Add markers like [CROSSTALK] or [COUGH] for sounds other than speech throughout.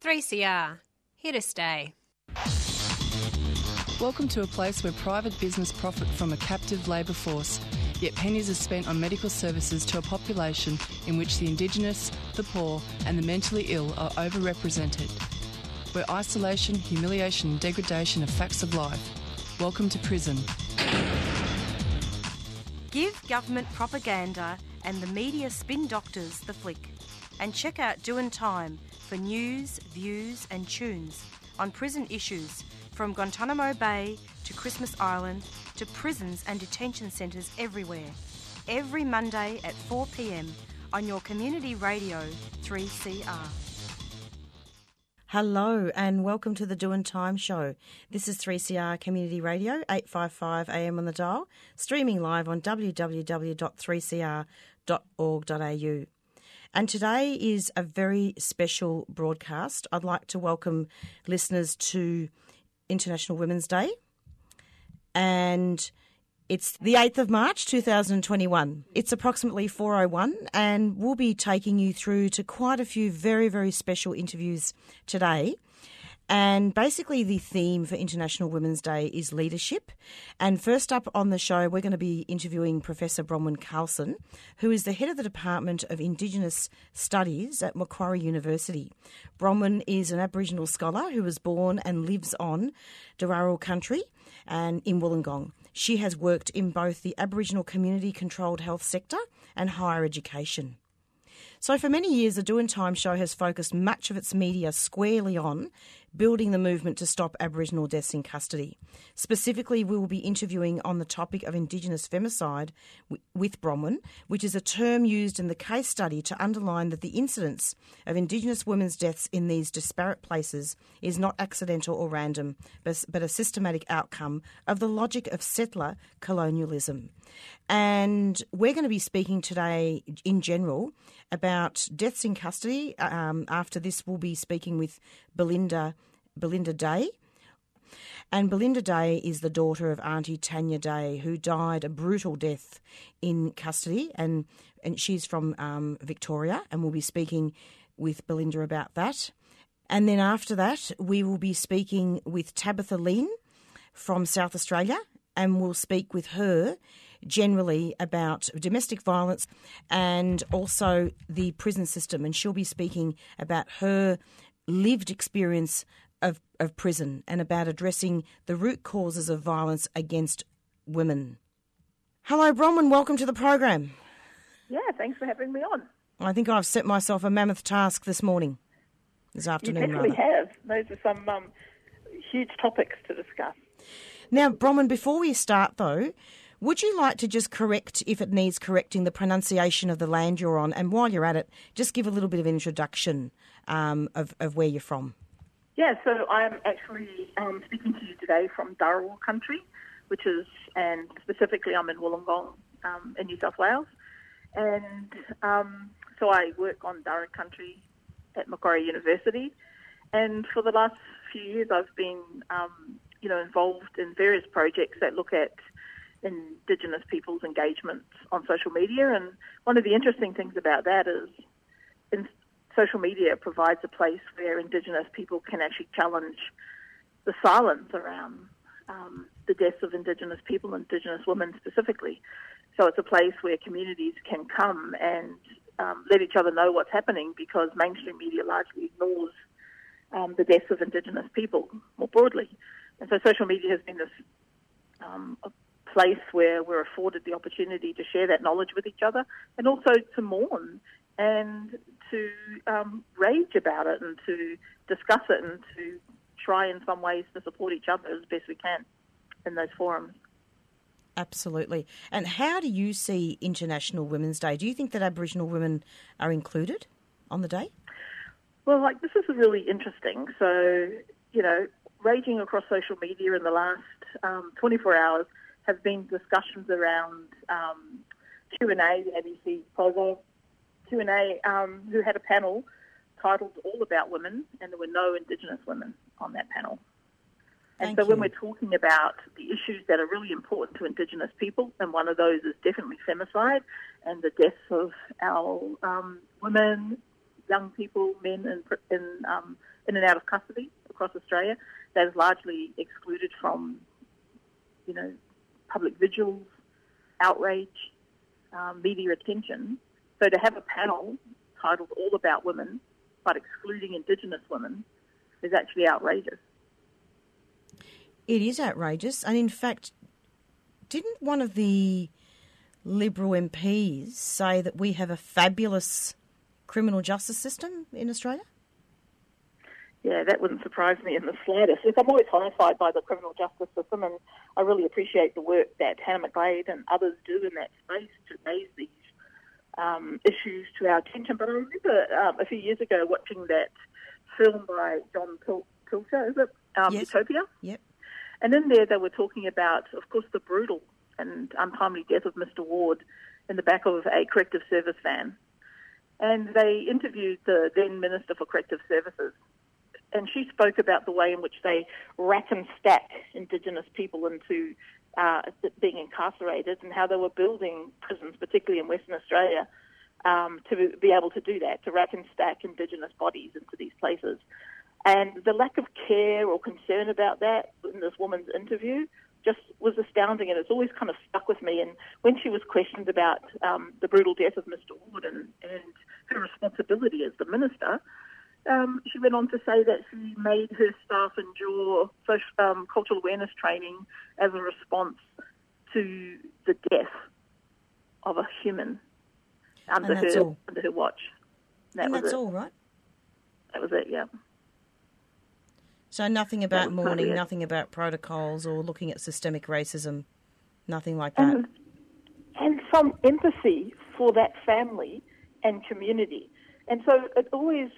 3CR, here to stay. Welcome to a place where private business profit from a captive labour force, yet pennies are spent on medical services to a population in which the Indigenous, the poor, and the mentally ill are overrepresented. Where isolation, humiliation, and degradation are facts of life. Welcome to prison. Give government propaganda and the media spin doctors the flick. And check out Doing Time for news, views, and tunes on prison issues from Guantanamo Bay to Christmas Island to prisons and detention centres everywhere. Every Monday at 4 pm on your community radio 3CR. Hello and welcome to the Doing Time Show. This is 3CR Community Radio, 855 AM on the dial, streaming live on www.3cr.org.au. And today is a very special broadcast. I'd like to welcome listeners to International Women's Day. And it's the 8th of March 2021. It's approximately 4:01 and we'll be taking you through to quite a few very very special interviews today. And basically, the theme for International Women's Day is leadership. And first up on the show, we're going to be interviewing Professor Bronwyn Carlson, who is the head of the Department of Indigenous Studies at Macquarie University. Bronwyn is an Aboriginal scholar who was born and lives on Dharawal country and in Wollongong. She has worked in both the Aboriginal community controlled health sector and higher education. So, for many years, the Doing Time show has focused much of its media squarely on building the movement to stop Aboriginal deaths in custody. Specifically, we will be interviewing on the topic of Indigenous femicide with Bronwyn, which is a term used in the case study to underline that the incidence of Indigenous women's deaths in these disparate places is not accidental or random, but, but a systematic outcome of the logic of settler colonialism. And we're going to be speaking today in general about deaths in custody. Um, after this, we'll be speaking with Belinda Belinda Day. And Belinda Day is the daughter of Auntie Tanya Day, who died a brutal death in custody, and and she's from um, Victoria, and we'll be speaking with Belinda about that. And then after that, we will be speaking with Tabitha Lynn from South Australia, and we'll speak with her generally about domestic violence and also the prison system. And she'll be speaking about her lived experience of, prison and about addressing the root causes of violence against women. Hello, Bronwyn. Welcome to the program. Yeah, thanks for having me on. I think I've set myself a mammoth task this morning, this afternoon. You definitely rather. have. Those are some um, huge topics to discuss. Now, Bronwyn, before we start though, would you like to just correct, if it needs correcting, the pronunciation of the land you're on? And while you're at it, just give a little bit of introduction um, of, of where you're from. Yeah, so I'm actually um, speaking to you today from Dharawal country, which is, and specifically I'm in Wollongong um, in New South Wales. And um, so I work on Darug country at Macquarie University. And for the last few years, I've been, um, you know, involved in various projects that look at Indigenous people's engagement on social media. And one of the interesting things about that is in social media provides a place where Indigenous people can actually challenge the silence around um, the deaths of Indigenous people, Indigenous women specifically. So it's a place where communities can come and um, let each other know what's happening because mainstream media largely ignores um, the deaths of Indigenous people more broadly. And so social media has been this um, place where we're afforded the opportunity to share that knowledge with each other and also to mourn and to um, rage about it and to discuss it and to try in some ways to support each other as best we can in those forums. Absolutely. And how do you see International Women's Day? Do you think that Aboriginal women are included on the day? Well, like this is really interesting. So, you know, raging across social media in the last um, 24 hours have been discussions around um, Q&A, the ABC program Q&A um, who had a panel titled All About Women, and there were no Indigenous women on that panel. And Thank so you. when we're talking about the issues that are really important to Indigenous people, and one of those is definitely femicide and the deaths of our um, women, young people, men in, in, um, in and out of custody across Australia. That is largely excluded from, you know, public vigils, outrage, um, media attention. So to have a panel titled All About Women, but excluding Indigenous women, is actually outrageous. It is outrageous. And in fact, didn't one of the Liberal MPs say that we have a fabulous criminal justice system in Australia? Yeah, that wouldn't surprise me in the slightest. Look, I'm always horrified by the criminal justice system, and I really appreciate the work that Hannah McGlade and others do in that space to raise these um, issues to our attention. But I remember um, a few years ago watching that film by John Pil- Pilger, is it? Um, Yes. Utopia. Yep. And in there, they were talking about, of course, the brutal and untimely death of Mr. Ward in the back of a corrective service van. And they interviewed the then Minister for Corrective Services. And she spoke about the way in which they rack and stack Indigenous people into uh, being incarcerated and how they were building prisons, particularly in Western Australia, um, to be able to do that, to rack and stack Indigenous bodies into these places. And the lack of care or concern about that in this woman's interview just was astounding, and it's always kind of stuck with me. And when she was questioned about um, the brutal death of Mr. Ward and, and her responsibility as the minister, um, she went on to say that she made her staff endure social, um, cultural awareness training as a response to the death of a human under her all. under her watch. That and was that's it. all, right? That was it. Yeah. So nothing about mourning, nothing about protocols or looking at systemic racism, nothing like that. and, and some empathy for that family and community. And so it always,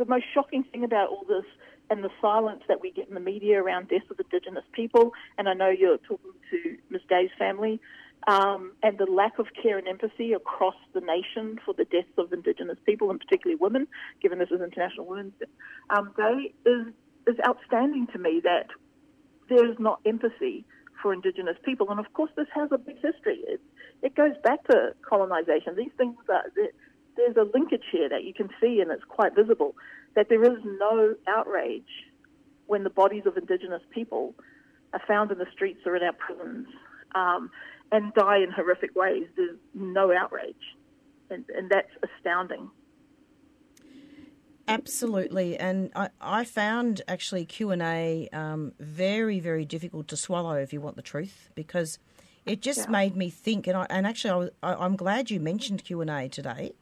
the most shocking thing about all this and the silence that we get in the media around deaths of Indigenous people, and I know you're talking to Ms. Day's family, um, and the lack of care and empathy across the nation for the deaths of Indigenous people, and particularly women, given this is International Women's um, Day, is, is outstanding to me that there is not empathy for Indigenous people. And of course, this has a big history. It, it goes back to colonisation. These things are, there's a linkage here that you can see, and it's quite visible that there is no outrage when the bodies of Indigenous people are found in the streets or in our prisons um, and die in horrific ways. There's no outrage, and, and that's astounding. Absolutely, and I, I found actually Q and A um, very very difficult to swallow if you want the truth because it just made me think, and I, and actually I I'm glad you mentioned Q and A today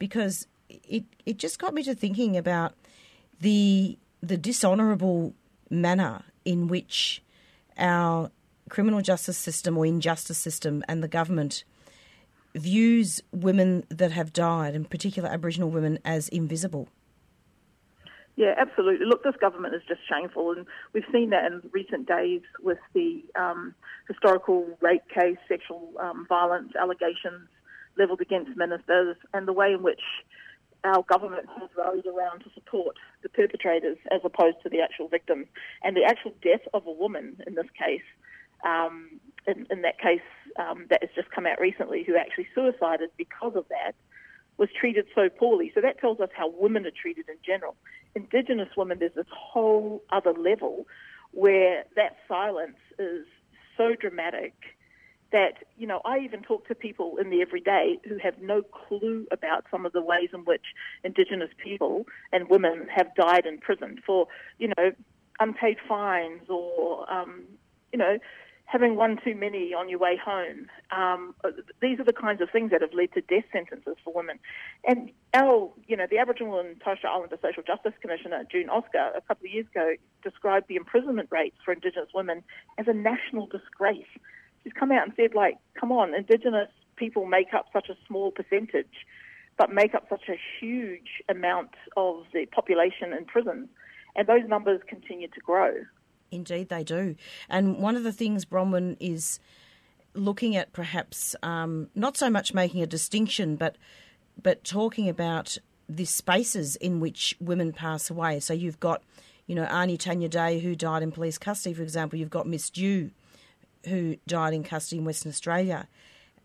because it it just got me to thinking about the the dishonourable manner in which our criminal justice system or injustice system and the government views women that have died, in particular Aboriginal women, as invisible. Yeah, absolutely. Look, this government is just shameful, and we've seen that in recent days with the um, historical rape case, sexual um, violence allegations levelled against ministers, and the way in which our government has rallied around to support the perpetrators as opposed to the actual victims. And the actual death of a woman in this case, um, in, in that case um, that has just come out recently, who actually suicided because of that, was treated so poorly. So that tells us how women are treated in general. Indigenous women, there's this whole other level where that silence is so dramatic that, you know, I even talk to people in the everyday who have no clue about some of the ways in which Indigenous people and women have died in prison for, you know, unpaid fines or, um, you know, having one too many on your way home. Um, these are the kinds of things that have led to death sentences for women. And our, you know, the Aboriginal and Torres Strait Islander Social Justice Commissioner, June Oscar, a couple of years ago, described the imprisonment rates for Indigenous women as a national disgrace. She's come out and said, like, come on, Indigenous people make up such a small percentage, but make up such a huge amount of the population in prisons. And those numbers continue to grow. Indeed, they do. And one of the things Bronwyn is looking at, perhaps um, not so much making a distinction, but but talking about the spaces in which women pass away. So you've got, you know, Auntie Tanya Day who died in police custody, for example. You've got Miss Dhu who died in custody in Western Australia.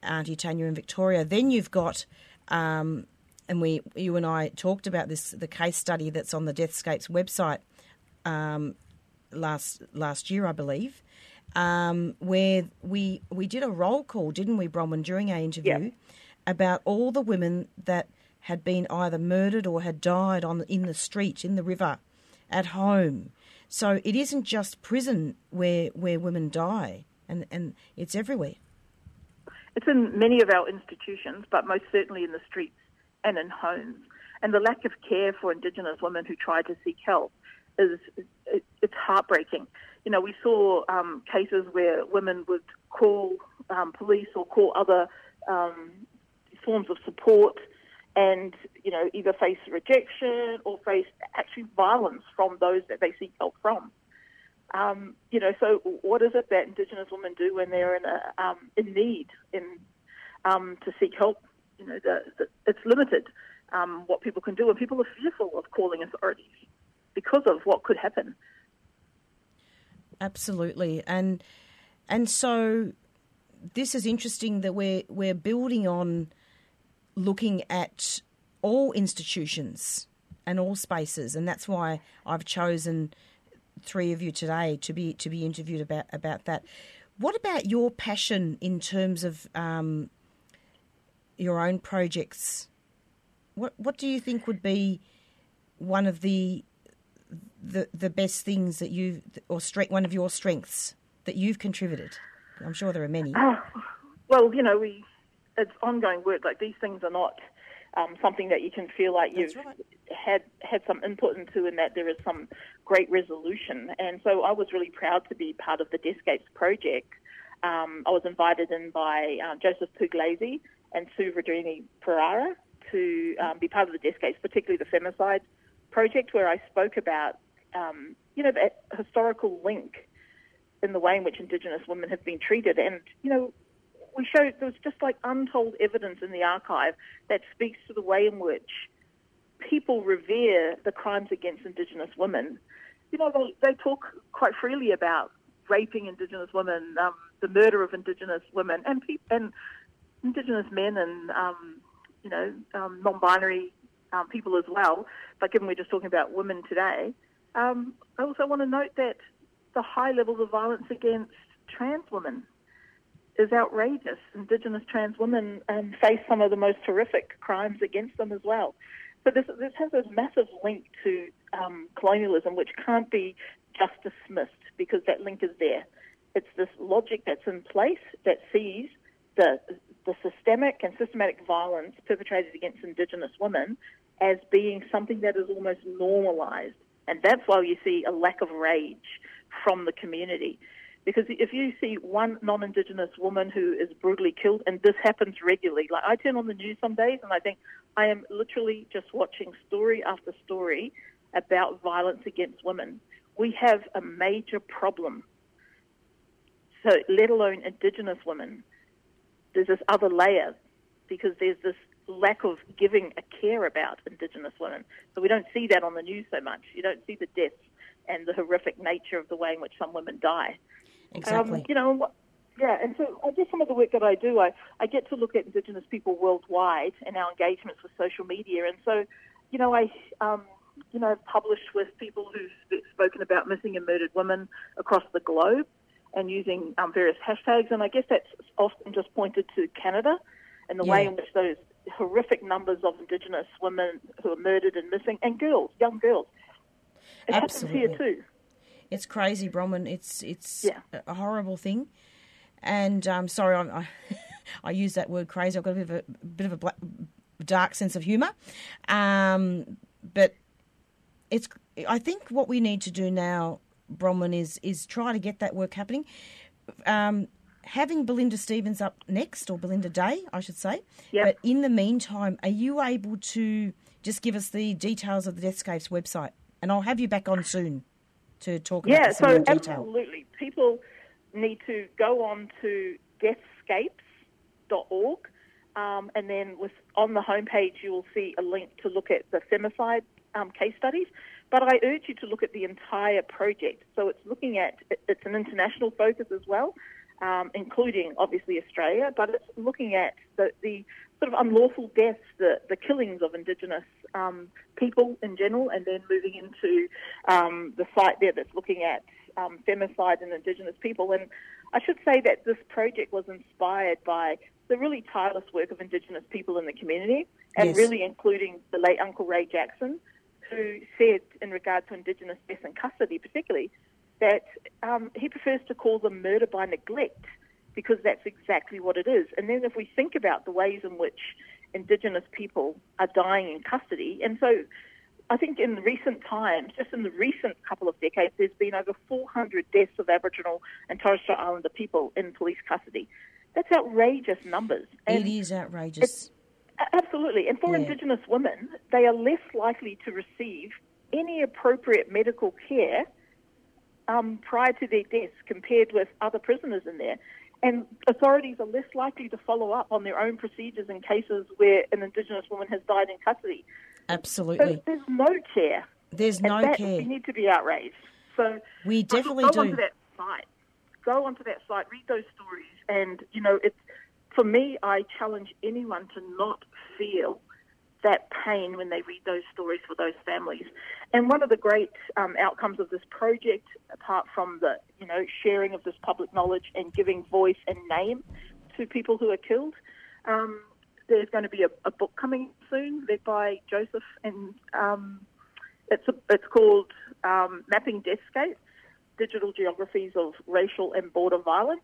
Auntie Tanya in Victoria. Then you've got um, and we, you and I talked about this, the case study that's on the Deathscapes website um, last last year, I believe, um, where we we did a roll call, didn't we, Bronwyn, during our interview, Yeah. about all the women that had been either murdered or had died on in the street, in the river, at home. So it isn't just prison where where women die, and and it's everywhere. It's in many of our institutions, but most certainly in the streets and in homes. And the lack of care for Indigenous women who try to seek help is it, it's heartbreaking. You know, we saw um, cases where women would call um, police or call other um, forms of support and, you know, either face rejection or face actually violence from those that they seek help from. Um, you know, so what is it that Indigenous women do when they're in a, um, in need in um, to seek help? You know, the, the, it's limited um, what people can do, and people are fearful of calling authorities because of what could happen. Absolutely, and and so this is interesting that we're we're building on looking at all institutions and all spaces, and that's why I've chosen three of you today to be to be interviewed about about that. What about your passion in terms of um, your own projects? What what do you think would be one of the the the best things that you or strength one of your strengths that you've contributed? I'm sure there are many. Oh, well, you know, we it's ongoing work. Like these things are not um, something that you can feel like you've right. had had some input into, and that there is some great resolution. And so, I was really proud to be part of the Deathscapes project. Um, I was invited in by um, Joseph Pugliese and Sue Rodrini Ferrara to um, be part of the Deathscapes, particularly the femicide project, where I spoke about, um, you know, that historical link in the way in which Indigenous women have been treated. And, you know, we showed there was just like untold evidence in the archive that speaks to the way in which people revere the crimes against Indigenous women. You know, they, they talk quite freely about raping Indigenous women, um, the murder of Indigenous women, and pe- and Indigenous men, and um, you know, um, non-binary um, people as well. But given we're just talking about women today, um, I also want to note that the high levels of violence against trans women is outrageous. Indigenous trans women um, face some of the most horrific crimes against them as well. So this, this has a massive link to um, colonialism, which can't be just dismissed because that link is there. It's this logic that's in place that sees the, the systemic and systematic violence perpetrated against Indigenous women as being something that is almost normalised. And that's why you see a lack of rage from the community. Because if you see one non Indigenous woman who is brutally killed, and this happens regularly, like I turn on the news some days and I think I am literally just watching story after story about violence against women. We have a major problem. So, let alone Indigenous women, there's this other layer because there's this lack of giving a care about Indigenous women. So, we don't see that on the news so much. You don't see the deaths and the horrific nature of the way in which some women die. Exactly. Um, you know, yeah, and so I guess some of the work that I do. I, I get to look at Indigenous people worldwide and our engagements with social media. And so, you know, I, um, you know, I've published with people who've spoken about missing and murdered women across the globe and using um, various hashtags. And I guess that's often just pointed to Canada and the way in which those horrific numbers of Indigenous women who are murdered and missing, and girls, young girls. It happens here too. It's crazy, Bronwyn. It's it's Yeah. a horrible thing. And um, sorry, I'm, I [LAUGHS] I use that word crazy. I've got a bit of a bit of a black, dark sense of humour, um, but it's. I think what we need to do now, Bronwyn, is is try to get that work happening. Um, having Belinda Stevens up next, or Belinda Day, I should say. Yep. But in the meantime, are you able to just give us the details of the Deathscapes website? And I'll have you back on soon to talk about Yeah, in so absolutely. People need to go on to deathscapes.org um, and then with, on the homepage you will see a link to look at the femicide um, case studies. But I urge you to look at the entire project. So it's looking at, it's an international focus as well, um, including obviously Australia, but it's looking at the, the sort of unlawful deaths, the, the killings of Indigenous um, people in general, and then moving into um, the site there that's looking at um, femicide and Indigenous people. And I should say that this project was inspired by the really tireless work of Indigenous people in the community, and Yes. really including the late Uncle Ray Jackson, who said, in regard to Indigenous deaths in custody particularly, that um, he prefers to call them murder by neglect because that's exactly what it is. And then if we think about the ways in which Indigenous people are dying in custody, and so I think in recent times, just in the recent couple of decades, there's been over 400 deaths of Aboriginal and Torres Strait Islander people in police custody. That's outrageous numbers. It is outrageous. Absolutely. And for Yeah. Indigenous women, they are less likely to receive any appropriate medical care um, prior to their deaths compared with other prisoners in there. And authorities are less likely to follow up on their own procedures in cases where an Indigenous woman has died in custody. So Absolutely. there's no care. There's And no that, care. We need to be outraged. So We definitely go do. onto that site. Go onto that site, read those stories, and you know, it's for me. I challenge anyone to not feel that pain when they read those stories for those families. And one of the great um, outcomes of this project, apart from the you know sharing of this public knowledge and giving voice and name to people who are killed, um, there's going to be a, a book coming soon led by Joseph and um, it's, a, it's called um, Mapping Deathscapes, Digital Geographies of Racial and Border Violence.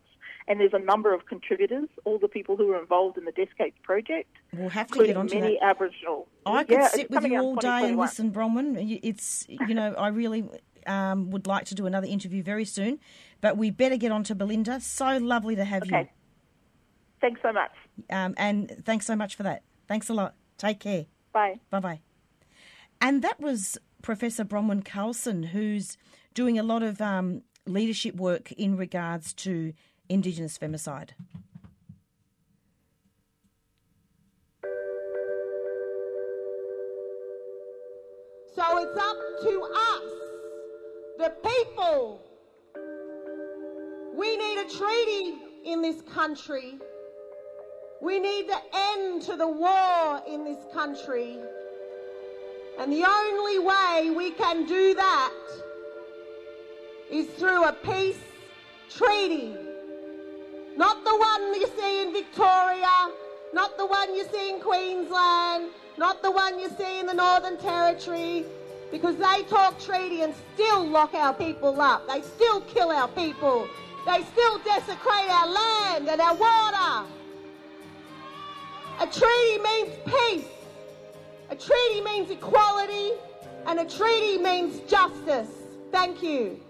And there's a number of contributors, all the people who are involved in the Deathscapes project, We'll have to get onto many that. Aboriginal. I could Yeah, sit with you all day and listen, Bronwyn. It's you know I really um, would like to do another interview very soon, but we better get on to Belinda. So lovely to have you. Thanks so much. um, and thanks so much for that. Thanks a lot. Take care. Bye. Bye bye. And that was Professor Bronwyn Carlson, who's doing a lot of um, leadership work in regards to Indigenous femicide. So it's up to us, the people. We need a treaty in this country. We need the end to the war in this country. And the only way we can do that is through a peace treaty. Not the one you see in Victoria, not the one you see in Queensland, not the one you see in the Northern Territory, because they talk treaty and still lock our people up. They still kill our people. They still desecrate our land and our water. A treaty means peace. A treaty means equality. And a treaty means justice. Thank you.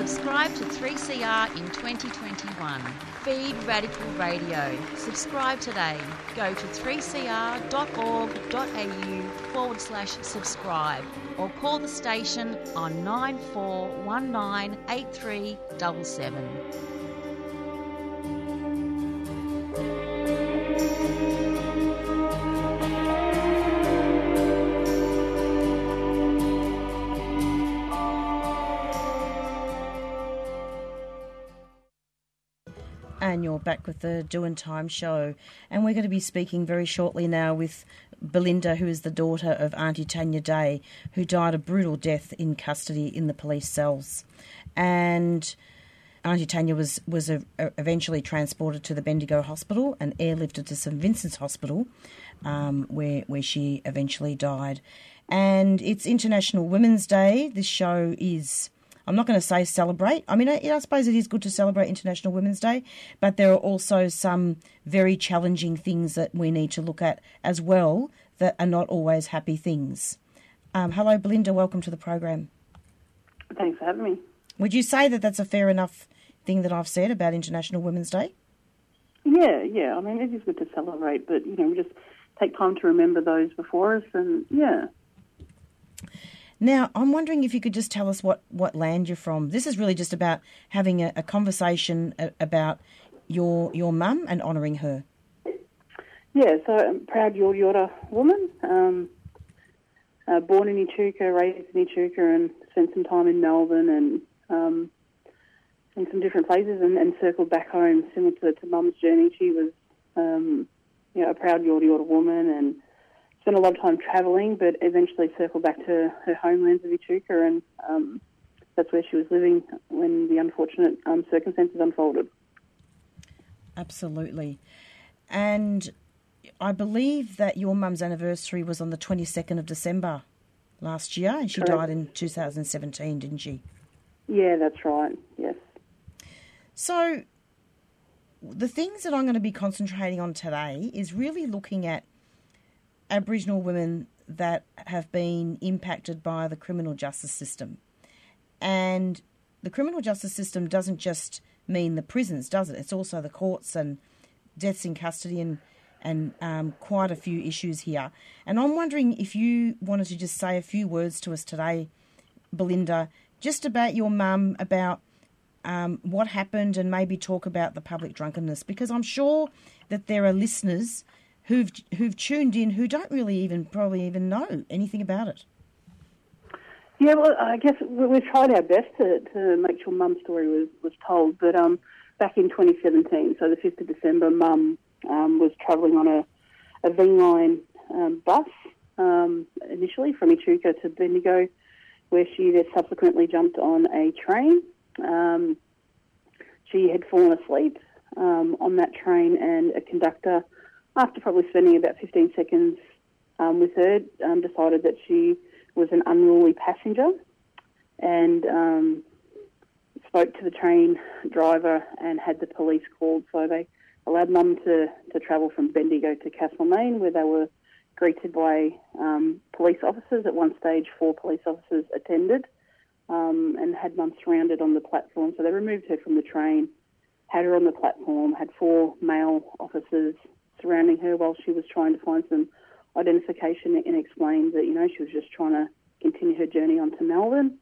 Subscribe to 3CR in 2021. Feed Radical Radio. Subscribe today. Go to 3cr.org.au forward slash subscribe or call the station on 94198377. And you're back with the Doing Time show. And we're going to be speaking very shortly now with Belinda, who is the daughter of Auntie Tanya Day, who died a brutal death in custody in the police cells. And Auntie Tanya was, was a, a- eventually transported to the Bendigo Hospital and airlifted to St Vincent's Hospital, um, where, where she eventually died. And it's International Women's Day. This show is. I'm not going to say celebrate. I mean, I, I suppose it is good to celebrate International Women's Day, but there are also some very challenging things that we need to look at as well that are not always happy things. Um, hello, Belinda. Welcome to the program. Thanks for having me. Would you say that that's a fair enough thing that I've said about International Women's Day? Yeah, yeah. I mean, it is good to celebrate, but you know, we just take time to remember those before us, and yeah. Now, I'm wondering if you could just tell us what, what land you're from. This is really just about having a, a conversation a, about your your mum and honouring her. Yeah, so I'm proud Yorta Yorta woman. Um, uh, born in Echuca, raised in Echuca, and spent some time in Melbourne, and um, in some different places and, and circled back home, similar to, to Mum's journey. She was, um, you know, a proud Yorta Yorta woman and spent a lot of time travelling, but eventually circled back to her homelands of Echuca, and um, that's where she was living when the unfortunate um, circumstances unfolded. Absolutely. And I believe that your mum's anniversary was on the 22nd of December last year, and she Correct. died in 2017, didn't she? Yeah, that's right. Yes. So, the things that I'm going to be concentrating on today is really looking at Aboriginal women that have been impacted by the criminal justice system. And the criminal justice system doesn't just mean the prisons, does it? It's also the courts and deaths in custody and and um, quite a few issues here. And I'm wondering if you wanted to just say a few words to us today, Belinda, just about your mum, about um, what happened, and maybe talk about the public drunkenness, because I'm sure that there are listeners who've who've tuned in who don't really even probably even know anything about it. Yeah, well, I guess we- tried our best to, to make sure Mum's story was, was told. But um, back in 2017, so the 5th of December, Mum um, was travelling on a, a V-line um, bus um, initially from Echuca to Bendigo, where she then subsequently jumped on a train. Um, she had fallen asleep um, on that train, and a conductor, after probably spending about 15 seconds um, with her, um, decided that she was an unruly passenger and um, spoke to the train driver and had the police called. So they allowed Mum to, to travel from Bendigo to Castlemaine, where they were greeted by um, police officers. At one stage, four police officers attended um, and had Mum surrounded on the platform. So they removed her from the train, had her on the platform, had four male officers surrounding her while she was trying to find some identification and explained that, you know, she was just trying to continue her journey on to Melbourne.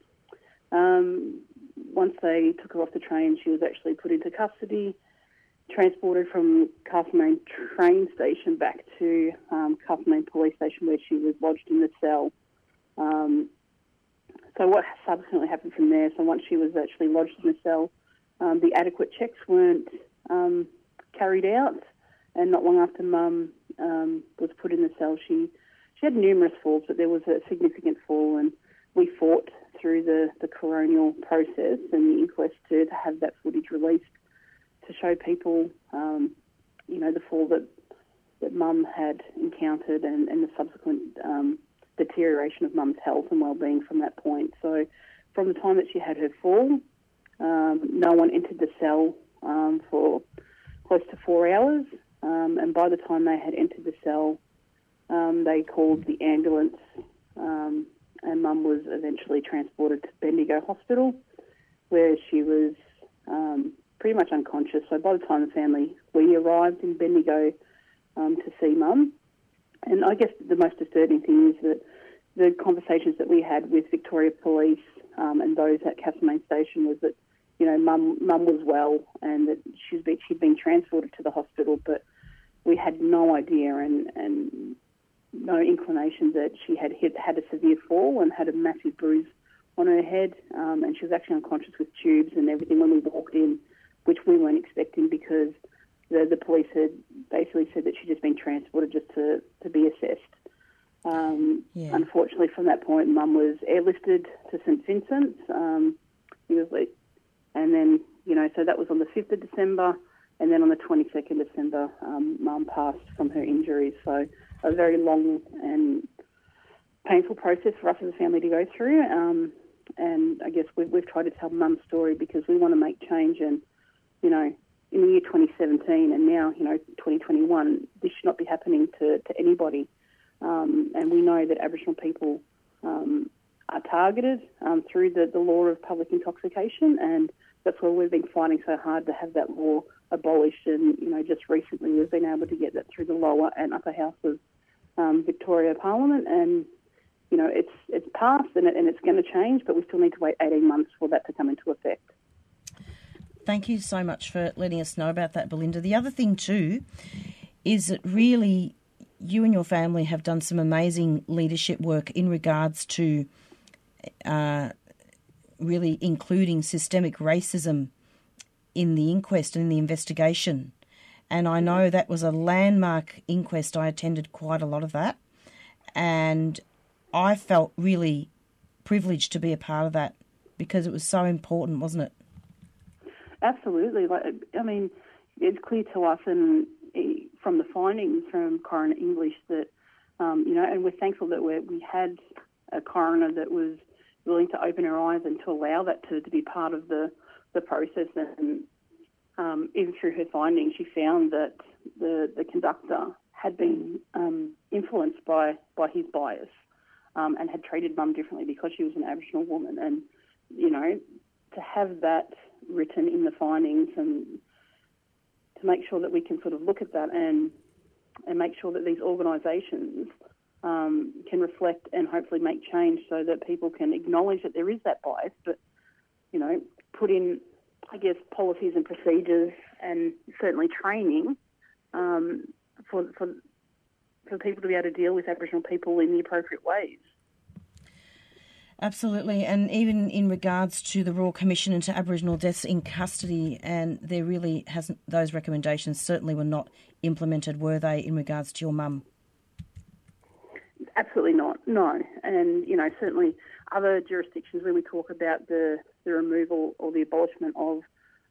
Um, once they took her off the train, she was actually put into custody, transported from Castlemaine train station back to um, Castlemaine police station where she was lodged in the cell. Um, so what subsequently happened from there, so once she was actually lodged in the cell, um, the adequate checks weren't um, carried out, and not long after Mum um, was put in the cell, she she had numerous falls, but there was a significant fall, and we fought through the, the coronial process and the inquest to, to have that footage released to show people, um, you know, the fall that that Mum had encountered and, and the subsequent um, deterioration of Mum's health and well-being from that point. So, from the time that she had her fall, um, no one entered the cell um, for close to four hours, um, and by the time they had entered the cell, um, they called the ambulance, um, and Mum was eventually transported to Bendigo Hospital, where she was um, pretty much unconscious. So by the time the family we arrived in Bendigo um, to see Mum, and I guess the most disturbing thing is that the conversations that we had with Victoria Police um, and those at Castlemaine Station was that you know Mum Mum was well and that she's been, she'd been transported to the hospital, but we had no idea and and no inclination that she had hit, had a severe fall and had a massive bruise on her head, um, and she was actually unconscious with tubes and everything when we walked in, which we weren't expecting because the the police had basically said that she'd just been transported just to to be assessed. Um, Yeah. Unfortunately, from that point, Mum was airlifted to St Vincent's. Um, he was like, and then you know, so that was on the fifth of December, and then on the twenty second December, um, Mum passed from her injuries. So a very long and painful process for us as a family to go through. Um, and I guess we've, we've tried to tell Mum's story because we want to make change. And you know, in the year 2017 and now you know 2021, this should not be happening to, to anybody. Um, and we know that Aboriginal people um, are targeted um, through the, the law of public intoxication, and that's why we've been fighting so hard to have that law abolished. And you know, just recently we've been able to get that through the lower and upper house of um, Victoria Parliament, and you know, it's it's passed and, it, and it's going to change, but we still need to wait 18 months for that to come into effect. Thank you so much for letting us know about that, Belinda. The other thing, too, is that really you and your family have done some amazing leadership work in regards to uh, really including systemic racism in the inquest and in the investigation. And I know that was a landmark inquest. I attended quite a lot of that. And I felt really privileged to be a part of that because it was so important, wasn't it? Absolutely. I mean, it's clear to us, and from the findings from Coroner English, that um, you know, and we're thankful that we we had a coroner that was willing to open her eyes and to allow that to, to be part of the the process. And um, even through her findings, she found that the the conductor had been um, influenced by by his bias um, and had treated mum differently because she was an Aboriginal woman. And you know, to have that written in the findings and to make sure that we can sort of look at that and and make sure that these organisations um, can reflect and hopefully make change so that people can acknowledge that there is that bias, but you know, put in, I guess, policies and procedures and certainly training um, for for for people to be able to deal with Aboriginal people in the appropriate ways. Absolutely, and even in regards to the Royal Commission into Aboriginal deaths in custody, and there really hasn't those recommendations certainly were not implemented, were they, in regards to your mum? Absolutely not, no. And you know, certainly other jurisdictions when we talk about the the removal or the abolishment of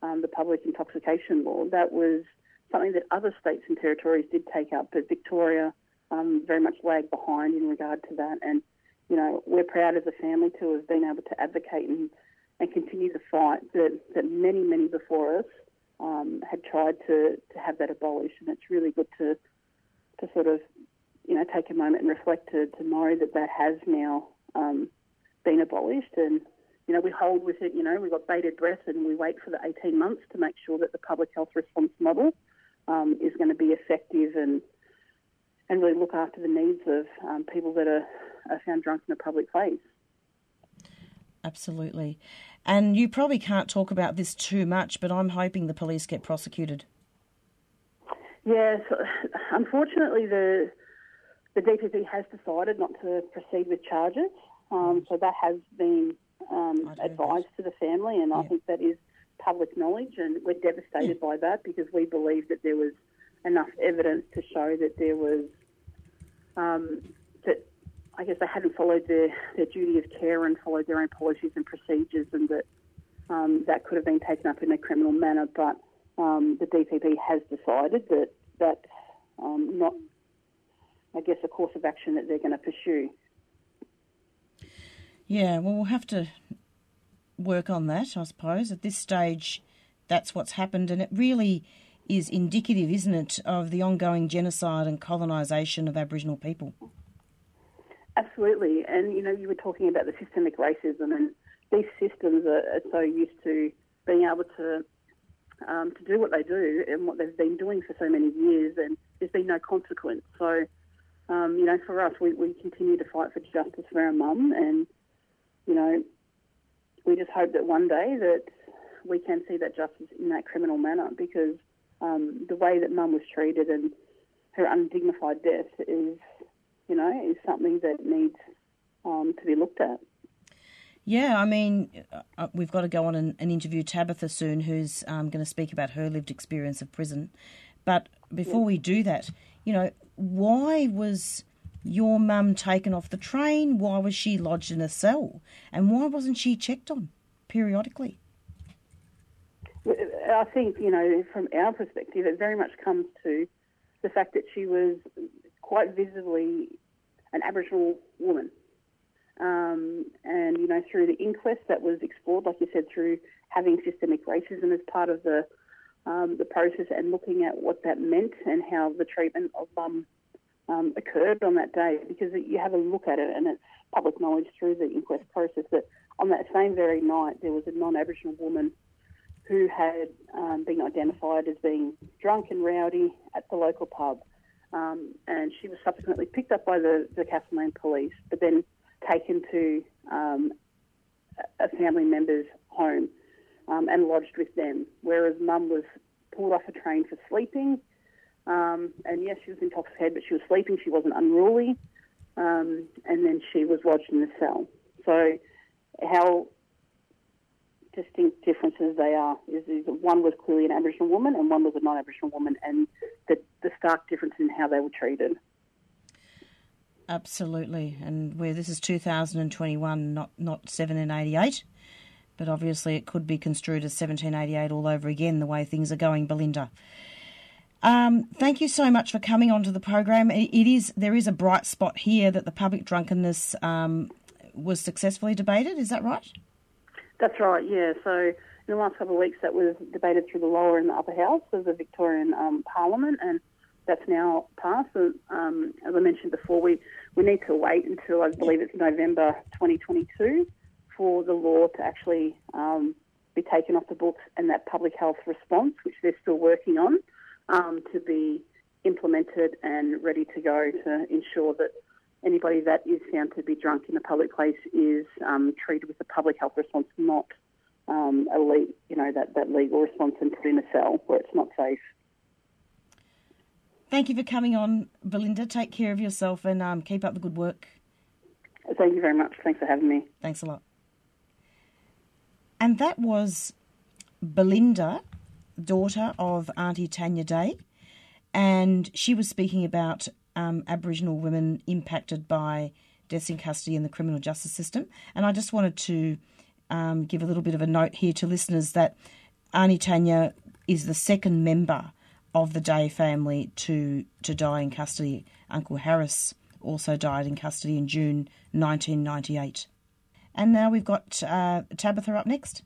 um, the public intoxication law, that was something that other states and territories did take up, but Victoria um, very much lagged behind in regard to that, and you know, we're proud as a family to have been able to advocate and, and continue the fight that, that many, many before us um, had tried to, to have that abolished. And it's really good to, to sort of, you know, take a moment and reflect to, to know that that has now um, been abolished. And, you know, we hold with it, you know, we've got bated breath and we wait for the 18 months to make sure that the public health response model um, is going to be effective and and really look after the needs of um, people that are, are found drunk in a public place. Absolutely. And you probably can't talk about this too much, but I'm hoping the police get prosecuted. Yes, [SIGHS] unfortunately, the the DPP has decided not to proceed with charges. Um, so that has been um, advised to the family, and yeah. I think that is public knowledge, and we're devastated yeah. by that because we believe that there was enough evidence to show that there was um, that I guess they hadn't followed their, their duty of care and followed their own policies and procedures, and that um, that could have been taken up in a criminal manner. But um, the DPP has decided that that's um, not, I guess, a course of action that they're going to pursue. Yeah, well, we'll have to work on that, I suppose. At this stage, that's what's happened, and it really is indicative, isn't it, of the ongoing genocide and colonisation of Aboriginal people? Absolutely. And, you know, you were talking about the systemic racism, and these systems are, are so used to being able to um, to do what they do and what they've been doing for so many years, and there's been no consequence. So, um, you know, for us, we, we continue to fight for justice for our mum, and, you know, we just hope that one day that we can see that justice in that criminal manner because um, the way that mum was treated and her undignified death is, you know, is something that needs um, to be looked at. Yeah, I mean, uh, uh we've got to go on and, and interview Tabitha soon, who's um, going to speak about her lived experience of prison. But before we do that, you know, why was your mum taken off the train? Why was she lodged in a cell? And why wasn't she checked on periodically? I think, you know, from our perspective, it very much comes to the fact that she was quite visibly an Aboriginal woman. Um, and, you know, through the inquest that was explored, like you said, through having systemic racism as part of the um, the process and looking at what that meant and how the treatment of mum um, occurred on that day, because you have a look at it and it's public knowledge through the inquest process that on that same very night there was a non-Aboriginal woman who had um, been identified as being drunk and rowdy at the local pub. Um, and she was subsequently picked up by the, the Castlemaine police, but then taken to um, a family member's home um, and lodged with them. Whereas mum was pulled off a train for sleeping. Um, and yes, she was intoxicated, but she was sleeping. She wasn't unruly. Um, and then she was lodged in the cell. So, how distinct differences they are. Is, is one was clearly an Aboriginal woman and one was a non-Aboriginal woman, and the, the stark difference in how they were treated. Absolutely, and where this is 2021, not not 1788, but obviously it could be construed as 1788 all over again. The way things are going, Belinda. Um, thank you so much for coming onto the program. It, it is there is a bright spot here that the public drunkenness um, was successfully debated. Is that right? That's right. Yeah. So in the last couple of weeks, that was debated through the lower and the upper house of the Victorian um, Parliament, and that's now passed. Um, as I mentioned before, we, we need to wait until I believe it's November 2022 for the law to actually um, be taken off the books and that public health response, which they're still working on, um, to be implemented and ready to go to ensure that anybody that is found to be drunk in a public place is um, treated with a public health response, not um, a le- you know that, that legal response and put in a cell where it's not safe. Thank you for coming on, Belinda. Take care of yourself and um, keep up the good work. Thank you very much. Thanks for having me. Thanks a lot. And that was Belinda, daughter of Auntie Tanya Day, and she was speaking about um, Aboriginal women impacted by deaths in custody in the criminal justice system. And I just wanted to um, give a little bit of a note here to listeners that Auntie Tanya is the second member of the Day family to to die in custody. Uncle Harris also died in custody in June 1998. And now we've got uh, Tabitha up next.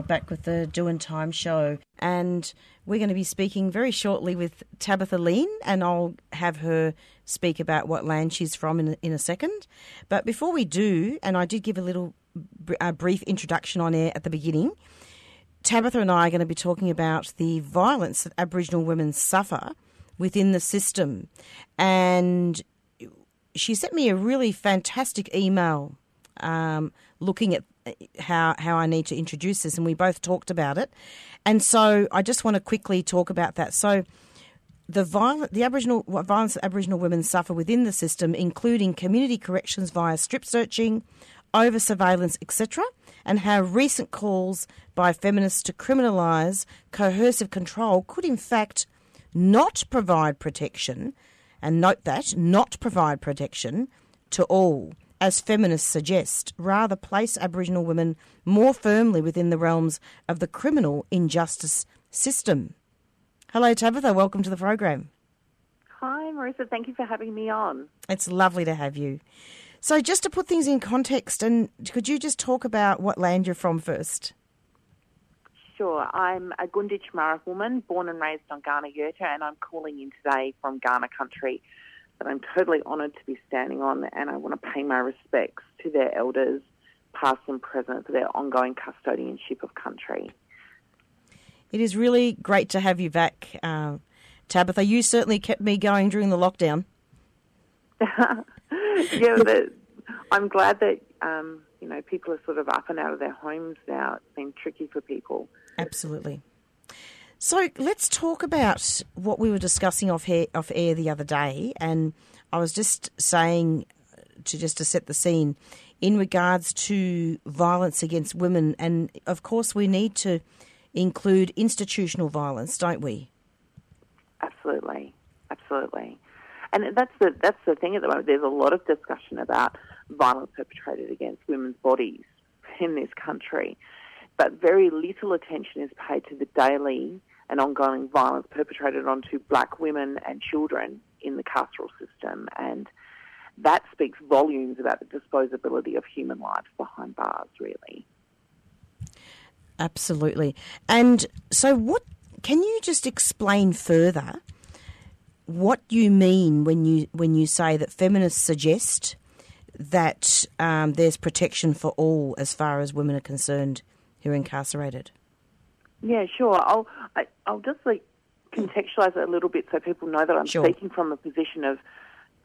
And back with the Doing Time show. And we're going to be speaking very shortly with Tabitha Lean, and I'll have her speak about what land she's from in a, in a second. But before we do, and I did give a little a brief introduction on air at the beginning, Tabitha and I are going to be talking about the violence that Aboriginal women suffer within the system. And she sent me a really fantastic email um, looking at uh, how how I need to introduce this, and we both talked about it. And so I just want to quickly talk about that. So the violent, the Aboriginal violence that Aboriginal women suffer within the system, including community corrections via strip searching, over surveillance, etc., and how recent calls by feminists to criminalise coercive control could, in fact, not provide protection, and note that not provide protection to all, as feminists suggest, rather place Aboriginal women more firmly within the realms of the criminal injustice system. Hello, Tabitha. Welcome to the program. Hi, Marissa. Thank you for having me on. It's lovely to have you. So, just to put things in context, and could you just talk about what land you're from first? Sure. I'm a Gunditjmara woman, born and raised on Kaurna Yerta, and I'm calling in today from Kaurna country. But I'm totally honoured to be standing on, and I want to pay my respects to their elders, past and present, for their ongoing custodianship of country. It is really great to have you back, uh, Tabitha. You certainly kept me going during the lockdown. [LAUGHS] yeah, but I'm glad that um, you know people are sort of up and out of their homes now. It's been tricky for people. Absolutely. So let's talk about what we were discussing off air, off air the other day, and I was just saying uh, to just to set the scene in regards to violence against women, and of course we need to include institutional violence, don't we? Absolutely, absolutely. And that's the that's the thing at the moment. There's a lot of discussion about violence perpetrated against women's bodies in this country, but very little attention is paid to the daily and ongoing violence perpetrated onto black women and children in the carceral system. And that speaks volumes about the disposability of human lives behind bars, really. Absolutely. And so, what can you just explain further? What you mean when you when you say that feminists suggest that um, there's protection for all as far as women are concerned who are incarcerated? Yeah, sure. I'll I, I'll just like contextualize it a little bit so people know that I'm Sure. speaking from a position of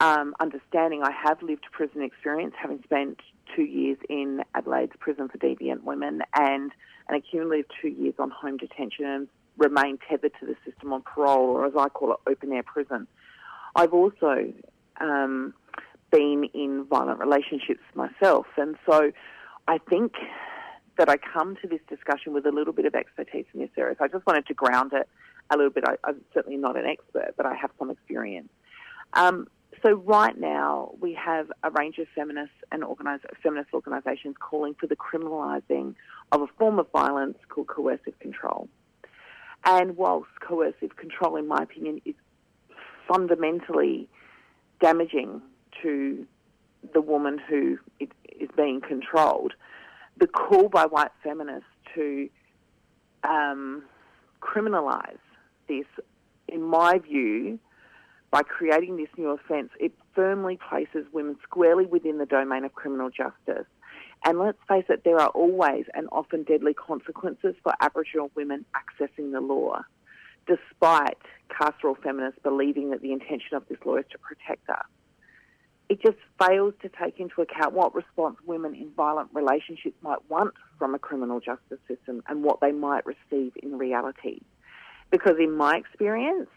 um, understanding. I have lived prison experience, having spent two years in Adelaide's prison for deviant women and an accumulative two years on home detention and remain tethered to the system on parole, or as I call it, open air prison. I've also um, been in violent relationships myself, and so I think that I come to this discussion with a little bit of expertise in this area. So I just wanted to ground it a little bit. I, I'm certainly not an expert, but I have some experience. Um, so right now we have a range of feminists and organize, feminist organisations calling for the criminalising of a form of violence called coercive control. And whilst coercive control, in my opinion, is fundamentally damaging to the woman who is being controlled, the call by white feminists to um, criminalise this, in my view, by creating this new offence, it firmly places women squarely within the domain of criminal justice. And let's face it, there are always and often deadly consequences for Aboriginal women accessing the law, despite carceral feminists believing that the intention of this law is to protect us. It just fails to take into account what response women in violent relationships might want from a criminal justice system and what they might receive in reality. Because in my experience,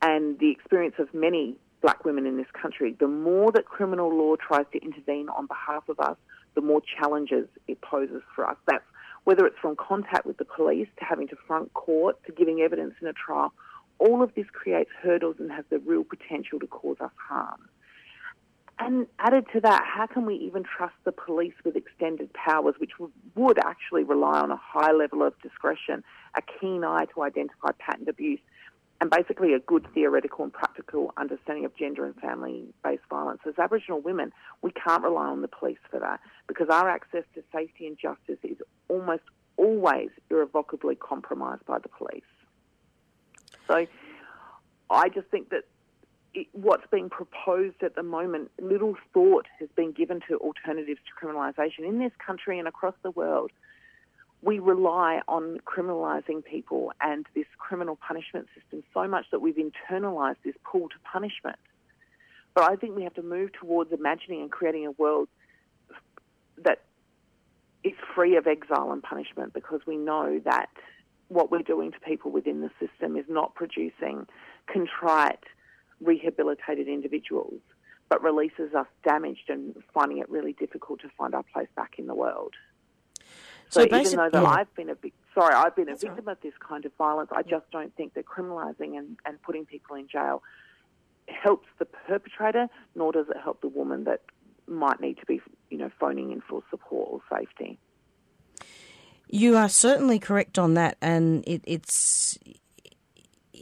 and the experience of many black women in this country, the more that criminal law tries to intervene on behalf of us, the more challenges it poses for us. That's whether it's from contact with the police to having to front court to giving evidence in a trial all of this creates hurdles and has the real potential to cause us harm. And added to that, how can we even trust the police with extended powers, which would actually rely on a high level of discretion, a keen eye to identify pattern abuse, and basically a good theoretical and practical understanding of gender and family based violence? As Aboriginal women, we can't rely on the police for that because our access to safety and justice is almost always irrevocably compromised by the police. So I just think that what's being proposed at the moment, little thought has been given to alternatives to criminalisation in this country and across the world. We rely on criminalising people and this criminal punishment system so much that we've internalised this pull to punishment. But I think we have to move towards imagining and creating a world that is free of exile and punishment because we know that what we're doing to people within the system is not producing contrite, rehabilitated individuals, but releases us damaged and finding it really difficult to find our place back in the world. So, So even though that yeah. I've been a vic- sorry, I've been a victim of this kind of violence, I just don't think that criminalising and, and putting people in jail helps the perpetrator, nor does it help the woman that might need to be, you know, phoning in for support or safety. You are certainly correct on that, and it, it's,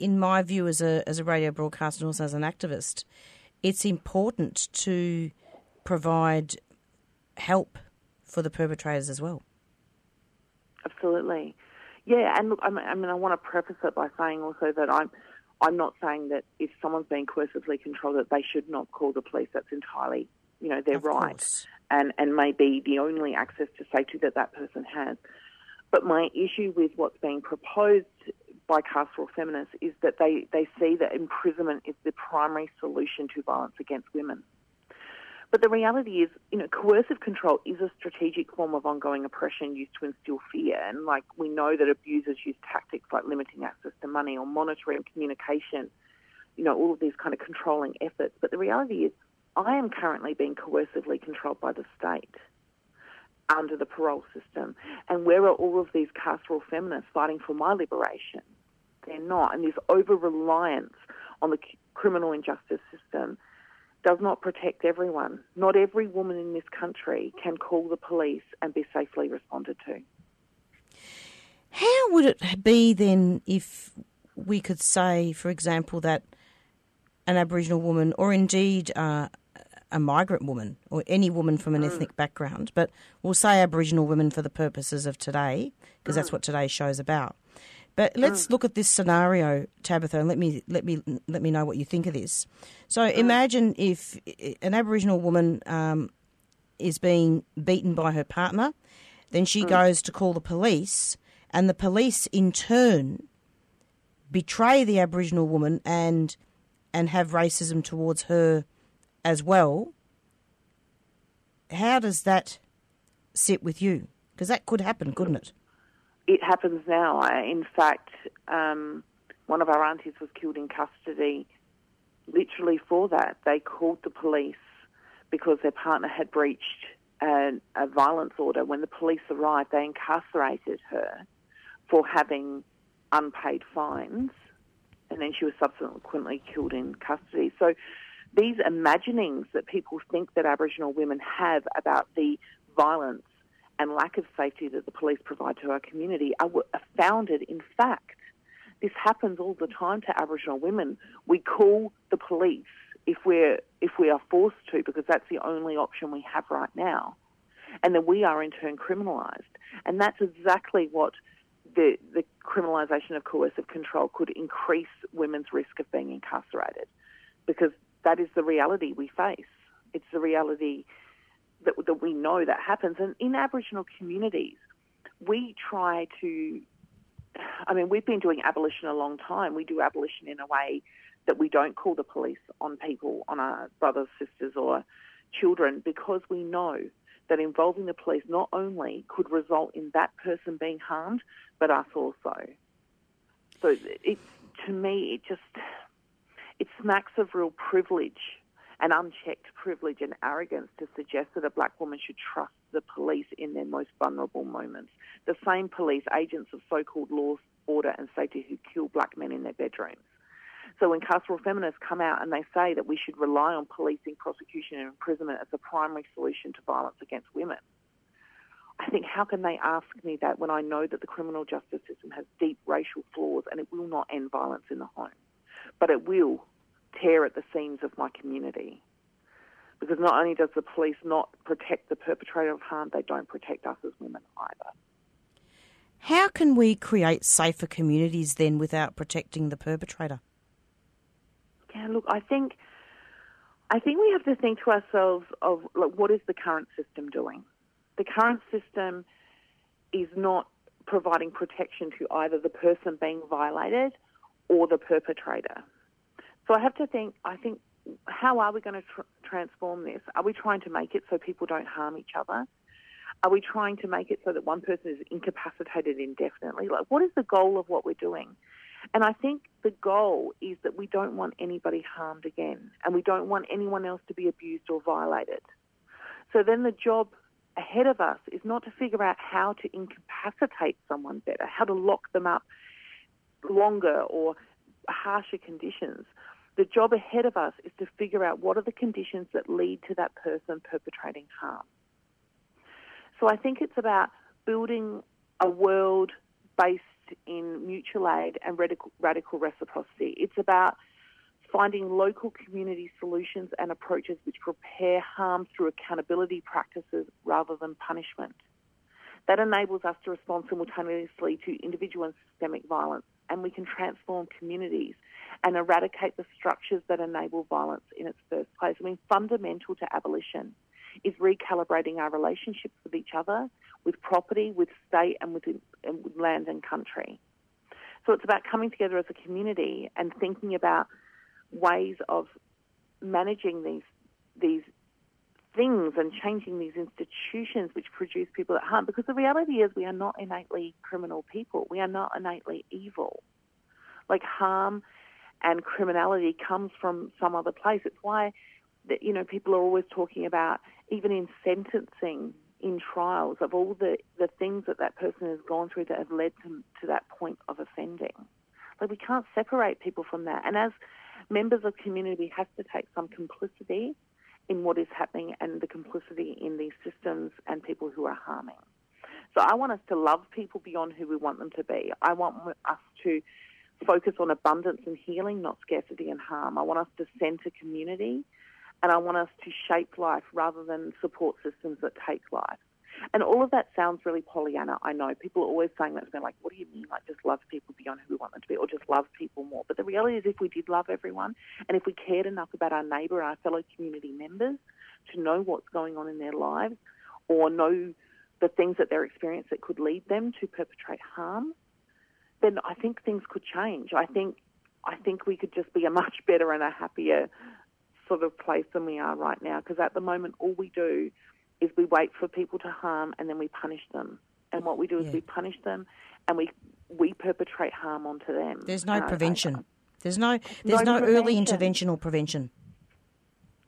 in my view, as a as a radio broadcaster and also as an activist, it's important to provide help for the perpetrators as well. Absolutely. Yeah, and look, I mean, I mean, I want to preface it by saying also that I'm, I'm not saying that if someone's being coercively controlled that they should not call the police. That's entirely, you know, their Of right, course. and and may be the only access to safety that that person has. But my issue with what's being proposed by carceral feminists is that they, they see that imprisonment is the primary solution to violence against women. But the reality is, you know, coercive control is a strategic form of ongoing oppression used to instill fear. And like we know that abusers use tactics like limiting access to money or monitoring communication, you know, all of these kind of controlling efforts. But the reality is, I am currently being coercively controlled by the state under the parole system. And where are all of these carceral feminists fighting for my liberation? They're not. And this over reliance on the c- criminal injustice system does not protect everyone. Not every woman in this country can call the police and be safely responded to. How would it be then if we could say, for example, that an Aboriginal woman, or indeed uh, a migrant woman, or any woman from an ethnic background, but we'll say Aboriginal women for the purposes of today, because that's what today's show's about. But let's mm. look at this scenario, Tabitha, and let me let me let me know what you think of this. So mm. imagine if an Aboriginal woman um, is being beaten by her partner, then she mm. goes to call the police, and the police in turn betray the Aboriginal woman and and have racism towards her as well. How does that sit with you? Because that could happen, couldn't it? It happens now. In fact, um, one of our aunties was killed in custody literally for that. They called the police because their partner had breached a, a violence order. When the police arrived, they incarcerated her for having unpaid fines, and then she was subsequently killed in custody. So these imaginings that people think that Aboriginal women have about the violence and lack of safety that the police provide to our community are, founded in fact. This happens all the time to Aboriginal women. We call the police if we're if we are forced to because that's the only option we have right now, and then we are in turn criminalised. And that's exactly what the the criminalisation of coercive control could increase women's risk of being incarcerated, because that is the reality we face. It's the reality that, that we know that happens. And in Aboriginal communities, we try to, I mean, we've been doing abolition a long time. We do abolition in a way that we don't call the police on people, on our brothers, sisters, or children, because we know that involving the police not only could result in that person being harmed, but us also. So it, to me, it just, it smacks of real privilege and unchecked privilege and arrogance to suggest that a black woman should trust the police in their most vulnerable moments. The same police, agents of so called law, order, and safety who kill black men in their bedrooms. So when carceral feminists come out and they say that we should rely on policing, prosecution, and imprisonment as the primary solution to violence against women, I think how can they ask me that when I know that the criminal justice system has deep racial flaws and it will not end violence in the home, but it will tear at the seams of my community. Because not only does the police not protect the perpetrator of harm, they don't protect us as women either. How can we create safer communities then without protecting the perpetrator? Yeah, look, I think I think we have to think to ourselves of like, what is the current system doing? The current system is not providing protection to either the person being violated or the perpetrator. So I have to think. I think, how are we going to tr- transform this? Are we trying to make it so people don't harm each other? Are we trying to make it so that one person is incapacitated indefinitely? Like, what is the goal of what we're doing? And I think the goal is that we don't want anybody harmed again, and we don't want anyone else to be abused or violated. So then the job ahead of us is not to figure out how to incapacitate someone better, how to lock them up longer or harsher conditions. The job ahead of us is to figure out what are the conditions that lead to that person perpetrating harm. So I think it's about building a world based in mutual aid and radical, reciprocity. It's about finding local community solutions and approaches which repair harm through accountability practices rather than punishment. That enables us to respond simultaneously to individual and systemic violence, and we can transform communities and eradicate the structures that enable violence in its first place. I mean, fundamental to abolition is recalibrating our relationships with each other, with property, with state, and with, and with land and country. So it's about coming together as a community and thinking about ways of managing these these things and changing these institutions which produce people at harm. Because the reality is, we are not innately criminal people. We are not innately evil. Like harm and criminality comes from some other place. It's why that you know people are always talking about even in sentencing in trials of all the, the things that that person has gone through that have led to, to that point of offending. Like we can't separate people from that. And as members of community, we have to take some complicity in what is happening and the complicity in these systems and people who are harming. So I want us to love people beyond who we want them to be. I want us to focus on abundance and healing, not scarcity and harm. I want us to centre community and I want us to shape life rather than support systems that take life. And all of that sounds really Pollyanna, I know. People are always saying that to me, like, what do you mean? Like, just love people beyond who we want them to be, or just love people more. But the reality is, if we did love everyone, and if we cared enough about our neighbour our fellow community members to know what's going on in their lives, or know the things that they're experiencing that could lead them to perpetrate harm, then I think things could change. I think I think we could just be a much better and a happier sort of place than we are right now. Because at the moment, all we do is we wait for people to harm and then we punish them. And what we do is Yeah. we punish them and we we perpetrate harm onto them. There's no prevention. There's no there's No no, early intervention or prevention.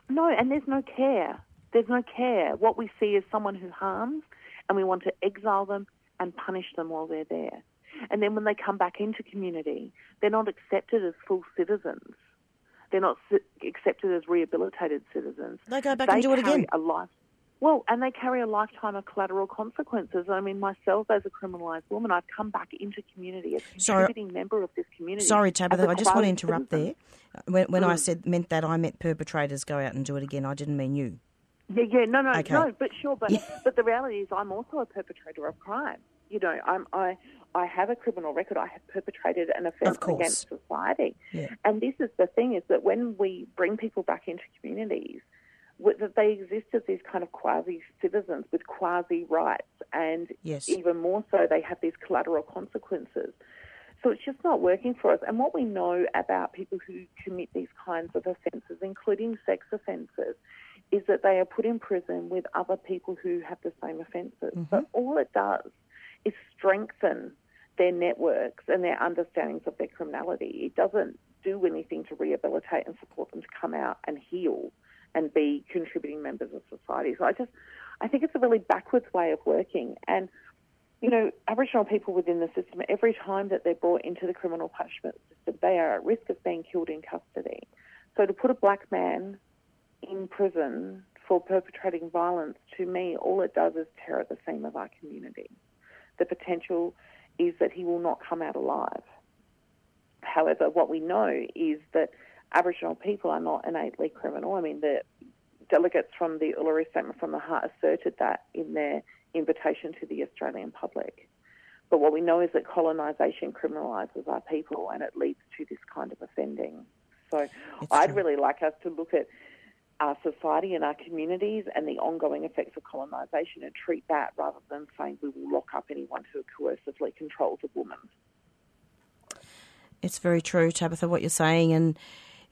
No, and there's no care. There's no care. What we see is someone who harms, and we want to exile them and punish them while they're there. And then when they come back into community, they're not accepted as full citizens. They're not accepted as rehabilitated citizens. They go back they and do it again. A life. Well, and they carry a lifetime of collateral consequences. I mean, myself as a criminalised woman, I've come back into community as a Sorry. contributing member of this community. Sorry, Tabitha, I just want to interrupt citizen. there. When, when I Mm. said meant that, I meant perpetrators go out and do it again. I didn't mean you. Yeah, yeah, no, no, Okay. no, but sure, but but the reality is, I'm also a perpetrator of crime. You know, I'm I I have a criminal record. I have perpetrated an offence against society, Yeah. and this is the thing: is that when we bring people back into communities, that they exist as these kind of quasi citizens with quasi rights, and Yes. even more so, they have these collateral consequences. So it's just not working for us. And what we know about people who commit these kinds of offences, including sex offences, is that they are put in prison with other people who have the same offences. Mm-hmm. But all it does is strengthen their networks and their understandings of their criminality. It doesn't do anything to rehabilitate and support them to come out and heal and be contributing members of society. So I just, I think it's a really backwards way of working. And you know, Aboriginal people within the system, every time that they're brought into the criminal punishment system, they are at risk of being killed in custody. So to put a black man in prison for perpetrating violence, to me, all it does is tear at the seam of our community. The potential is that he will not come out alive. However, what we know is that Aboriginal people are not innately criminal. I mean, the delegates from the Uluru Statement from the Heart asserted that in their invitation to the Australian public. But what we know is that colonisation criminalises our people and it leads to this kind of offending. So I'd really like us to look at our society and our communities and the ongoing effects of colonisation and treat that rather than saying we will lock up anyone who coercively controls a woman. It's very true, Tabitha, what you're saying, and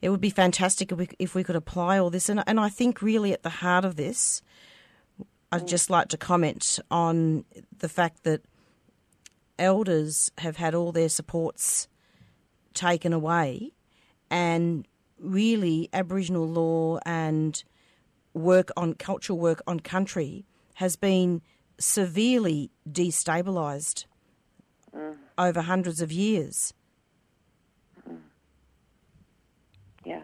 it would be fantastic if we, if we could apply all this. And, and I think really at the heart of this, I'd just like to comment on the fact that elders have had all their supports taken away, and really Aboriginal law and work on cultural work on country has been severely destabilised mm. over hundreds of years. Mm. Yeah,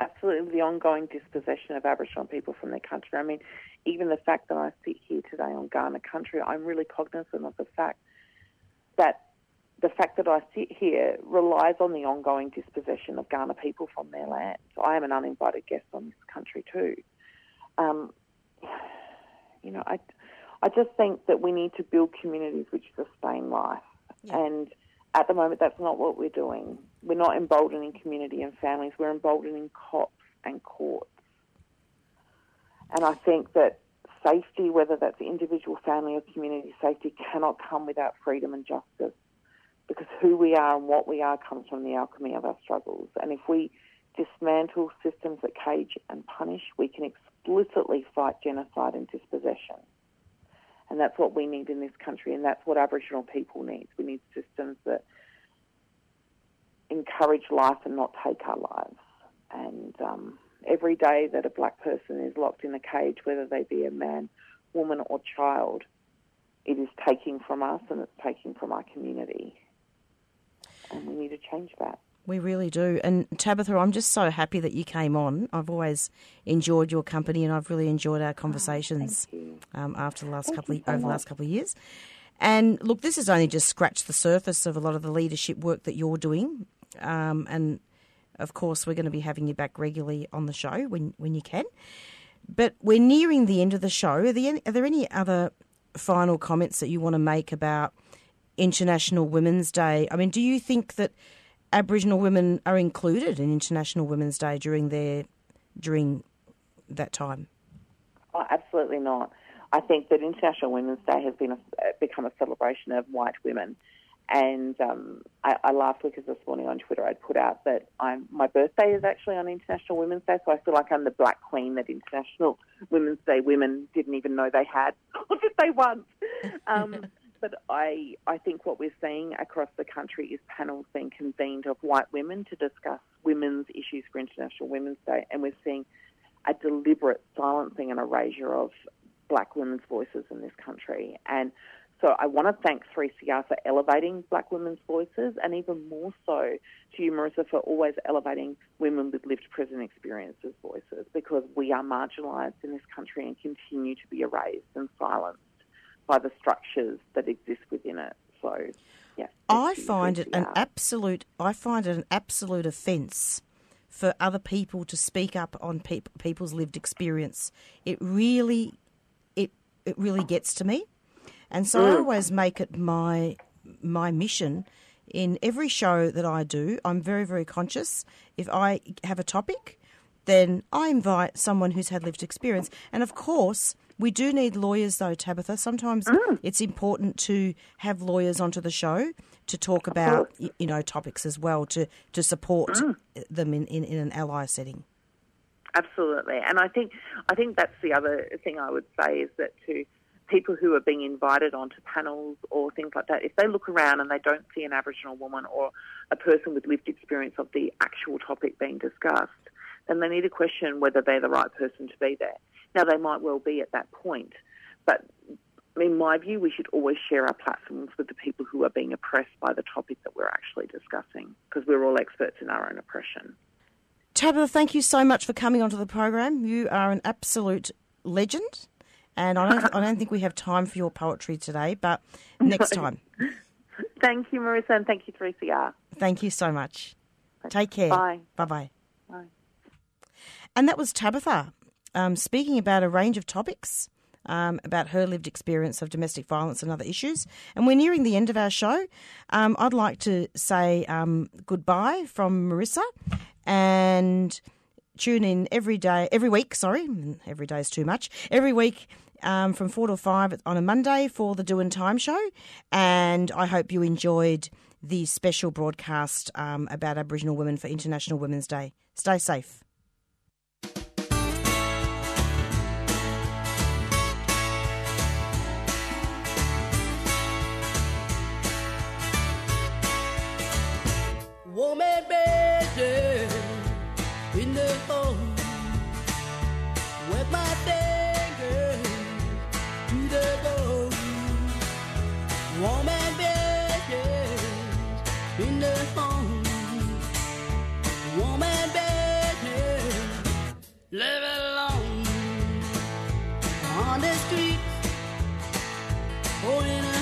absolutely. The ongoing dispossession of Aboriginal people from their country. I mean, even the fact that I sit here today on Kaurna country, I'm really cognizant of the fact that the fact that I sit here relies on the ongoing dispossession of Kaurna people from their land. So I am an uninvited guest on this country too. Um, you know, I, I just think that we need to build communities which sustain life. And at the moment, that's not what we're doing. We're not emboldening community and families. We're emboldening cops and courts. And I think that safety, whether that's individual, family, or community safety, cannot come without freedom and justice. Because who we are and what we are comes from the alchemy of our struggles. And if we dismantle systems that cage and punish, we can explicitly fight genocide and dispossession. And that's what we need in this country, and that's what Aboriginal people need. We need systems that encourage life and not take our lives. And um, every day that a black person is locked in a cage, whether they be a man, woman, or child, it is taking from us and it's taking from our community. And we need to change that. We really do. And Tabitha, I'm just so happy that you came on. I've always enjoyed your company, and I've really enjoyed our conversations um, after the last couple of, over the last couple of years. And look, this has only just scratched the surface of a lot of the leadership work that you're doing. Um, and of course, we're going to be having you back regularly on the show when when you can. But we're nearing the end of the show. Are there any, are there any other final comments that you want to make about International Women's Day? I mean, do you think that Aboriginal women are included in International Women's Day during their during that time? Oh, absolutely not. I think that International Women's Day has been a, become a celebration of white women. And um, I, I laughed because this morning on Twitter I'd put out that I'm, my birthday is actually on International Women's Day, so I feel like I'm the black queen that International Women's Day women didn't even know they had, [LAUGHS] or did they once? Um, [LAUGHS] but I, I think what we're seeing across the country is panels being convened of white women to discuss women's issues for International Women's Day, and we're seeing a deliberate silencing and erasure of black women's voices in this country. And so I want to thank 3CR for elevating black women's voices and even more so to you, Marissa, for always elevating women with lived prison experiences voices because we are marginalised in this country and continue to be erased and silenced by the structures that exist within it. So, yeah. I find it an absolute. I find it an absolute offence for other people to speak up on peop people's lived experience. It really, it it really gets to me, and so I Mm. always make it my my mission in every show that I do. I'm very very conscious. If I have a topic, then I invite someone who's had lived experience, and of course. We do need lawyers, though, Tabitha. Sometimes mm. it's important to have lawyers onto the show to talk about, you know, topics as well to to support mm. them in, in, in an ally setting. Absolutely, and I think I think that's the other thing I would say is that to people who are being invited onto panels or things like that, if they look around and they don't see an Aboriginal woman or a person with lived experience of the actual topic being discussed, then they need to question whether they're the right person to be there. Now they might well be at that point, but in my view, we should always share our platforms with the people who are being oppressed by the topic that we're actually discussing, because we're all experts in our own oppression. Tabitha, thank you so much for coming onto the program. You are an absolute legend, and I don't, I don't think we have time for your poetry today, but next [LAUGHS] time. Thank you, Marissa, and thank you, 3CR. Thank you so much. Take care. Bye. Bye bye. Bye. And that was Tabitha um, speaking about a range of topics. Um, about her lived experience of domestic violence and other issues. And we're nearing the end of our show. Um, I'd like to say um, goodbye from Marissa and tune in every day, every week, sorry, every day is too much, every week um, from 4 to 5 on a Monday for the Doing Time show. And I hope you enjoyed the special broadcast um, about Aboriginal women for International Women's Day. Stay safe. On the street. In a